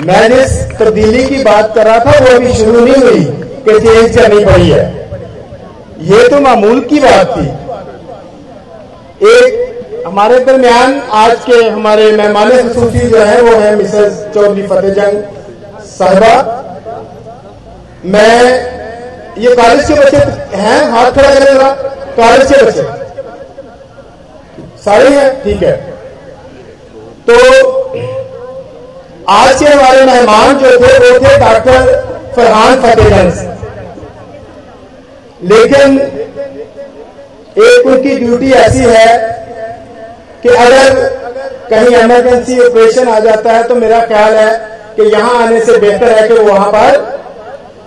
मैं जिस तब्दीली की बात कर रहा था वो अभी शुरू नहीं हुई कि चेंज करनी पड़ी है। ये तो मामूल की बात थी। एक हमारे दरमियान आज के हमारे मेहमान खसूसी जो है वो है मिसेस चौधरी फतेह जंग साहबा। मैं ये कॉलेज के बच्चे हैं हाथ खड़ा करें जरा। कॉलेज के बच्चे। सारे हैं ठीक है। तो आज के हमारे मेहमान जो थे, वो थे डॉक्टर फरहान फतेहगंज लेकिन एक उनकी ड्यूटी ऐसी है कि अगर कहीं इमरजेंसी ऑपरेशन आ जाता है तो मेरा ख्याल है कि यहाँ आने से बेहतर है कि वहाँ पर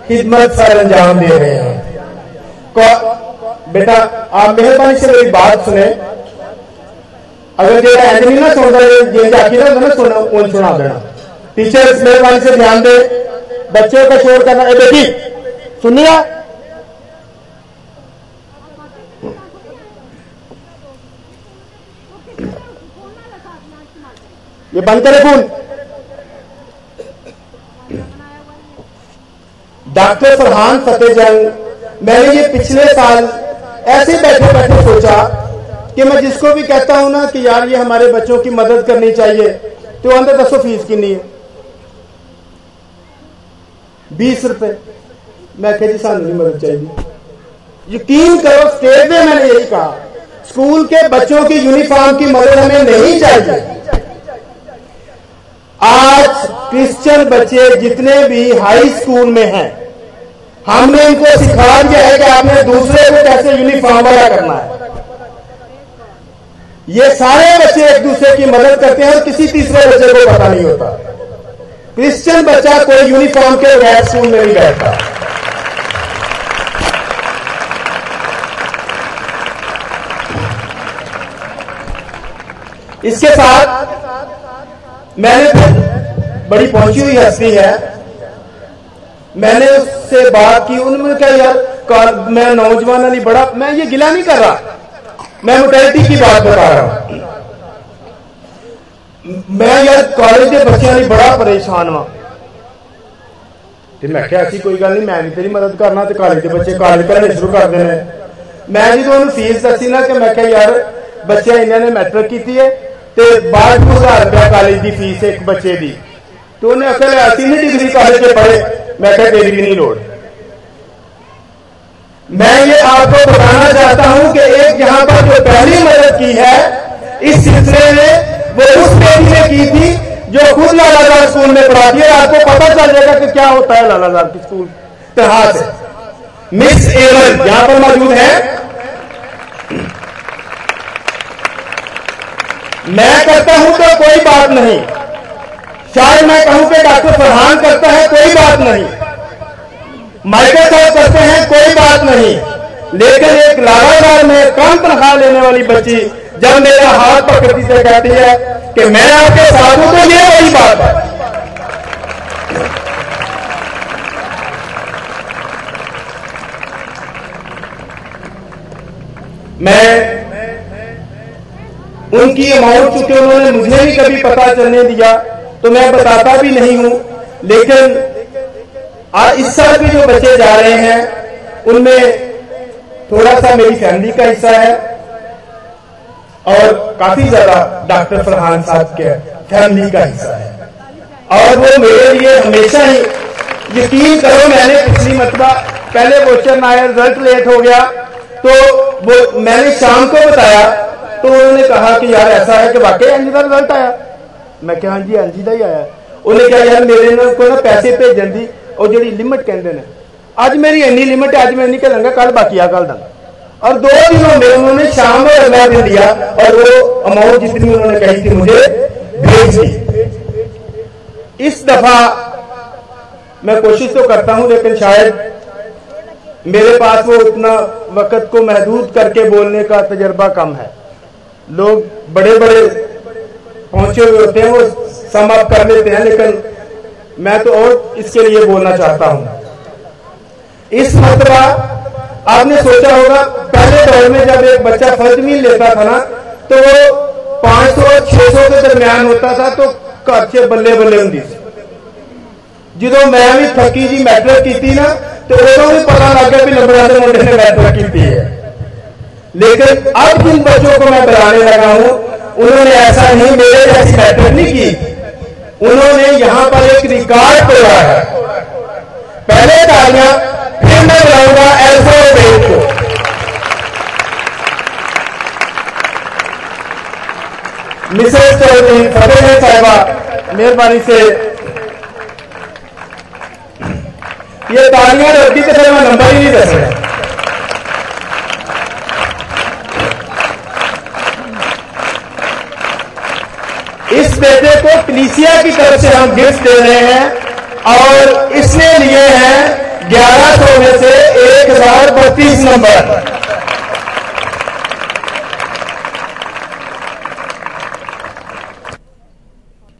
खिदमत सर अंजाम दे रहे हैं। बेटा, आप मेहरबानी से मेरी बात सुने। अगर जो एनिमी ना सुन रहे जे जाकी ना ना सुना सुना देना। टीचर्स मेहरबानी से ध्यान दे। बच्चों का शोर करना। ए बेटी, सुनिए। ये बंद करे फ़ोन। डॉक्टर फरहान फतेह जंग, मैंने ये पिछले साल ऐसे बैठे बैठे सोचा कि मैं जिसको भी कहता हूँ ना कि यार ये हमारे बच्चों की मदद करनी चाहिए तो अंदर दसो फ़ीस कितनी है। बीस रुपए। मैं जी सानू नहीं मदद चाहिए। यकीन करो स्टेज में मैंने यही कहा। स्कूल के बच्चों की यूनिफॉर्म की मदद हमें नहीं चाहिए। आज क्रिश्चियन बच्चे जितने भी हाई स्कूल में हैं, हमने इनको सिखा दिया है कि आपने दूसरे को कैसे यूनिफॉर्म वाला करना है। ये सारे बच्चे एक दूसरे की मदद करते हैं और किसी तीसरे बच्चे को पता नहीं होता। क्रिश्चियन बच्चा कोई यूनिफॉर्म के बगैर स्कूल में नहीं बैठता। इसके साथ मैंने बड़ी पहुँची हुई हस्ती है। मैंने उससे बात की, उन्होंने कहा, यार मैं नौजवान नहीं बड़ा, मैं ये गिला नहीं कर रहा। मैं मोटेलिटी की बात बता रहा हूँ। मैं यार कॉलेज के बच्चों लिए बड़ा परेशान वा। मैं क्या ऐसी कोई गल नहीं मैं भी तेरी मदद करना तो कॉलेज के बच्चे कॉलेज पढ़ने शुरू कर देने। मैं जो उन्होंने फ़ीस दसी ना कि मैं यार बच्चे इन्होंने मैट्रिक की है तो बारह दो हज़ार रुपया कॉलेज की फ़ीस एक बच्चे की तो उन्हें असल तीन डिग्री कॉलेज के पढ़े। मैं क्या तेरी भी नहीं लोड़। मैं ये आपको बताना चाहता हूँ कि एक यहाँ पर जो पहली मदद की है, इस सिलसिले में वो उस बेटी ने की थी जो खुद लालाजार स्कूल में पढ़ाती है। आपको पता चल जाएगा कि क्या होता है लालाजार की स्कूल इतिहास मिस एवन यहाँ पर मौजूद है। मैं करता हूँ तो कोई बात नहीं। शायद मैं कहूँ कि डॉक्टर फरहान करता है कोई बात नहीं। माइकल साहब करते हैं कोई बात नहीं। लेकिन एक लगातार में कम तनख्वाह लेने वाली बच्ची जब मेरा हाथ पकड़ती से कहती है कि मैं आपके साथ हूँ तो ये वही बात है। मैं उनकी अमाउंट चुके उन्होंने मुझे भी कभी पता चलने दिया तो मैं बताता भी नहीं हूँ। लेकिन आज इस साल भी जो बच्चे जा रहे हैं, उनमें थोड़ा सा मेरी फैमिली का हिस्सा है। और काफ़ी ज़्यादा डॉक्टर फरहान साहब के फैमिली का हिस्सा है। और वो मेरे लिए हमेशा ही यकीन करो, मैंने पिछली मतबा पहले वोचर आया रिज़ल्ट लेट हो गया तो वो मैंने शाम को बताया तो उन्होंने कहा कि यार ऐसा है कि वाकई एनजी का रिज़ल्ट आया। मैं क्या हाँ जी एनजी का ही आया। उन्हें कहा, यार मेरे को ना पैसे भेजन की और जी लिमिट कहते हैं। अज मेरी इन्नी लिमिट है अज मैं नहीं करूँगा कल बाकी आ, कल दूँगा और दो दिनों में उन्होंने शाम अगला दिन दिया और वो अमाउंट जितनी उन्होंने कही थी मुझे भेज दी। इस दफ़ा मैं कोशिश तो करता हूँ, लेकिन शायद मेरे पास वो उतना वक्त को महदूद करके बोलने का तजर्बा कम है। लोग बड़े बड़े पहुँचे हुए होते हैं, वो सम अप कर लेते हैं, लेकिन मैं तो और इसके लिए बोलना चाहता हूँ। इस मतबा आपने सोचा होगा, पहले दौर में जब एक बच्चा फ़र्ज़ मील लेता था ना तो वो पाँच सौ और छह सौ के दरमियान होता था तो खर्चे बल्ले बल्ले होंगी। जो मैं भी थकी जी मैट्रिक की ना तो उदो भी पता लग गया भी नंबर के मुंडे ने मैट्रिक की है। लेकिन अब जिन बच्चों को मैं बताने लगा हूँ, उन्होंने ऐसा नहीं, मेरे जैसी मैट्रिक नहीं की। उन्होंने यहाँ पर एक रिकॉर्ड तोड़ा है। पहले तालियाँ मैं बुलाऊँगा अल्फ़ाबेट को मिसेस चौधरी फतेह साहिबा, मेहरबानी से। ये तालियाँ रखी के मैं नंबर ही नहीं दस रहा इस बेटे को कलीसिया की तरफ़ से हम गिफ्ट दे रहे हैं और इसने लिए हैं में से एक हज़ार बत्तीस नंबर।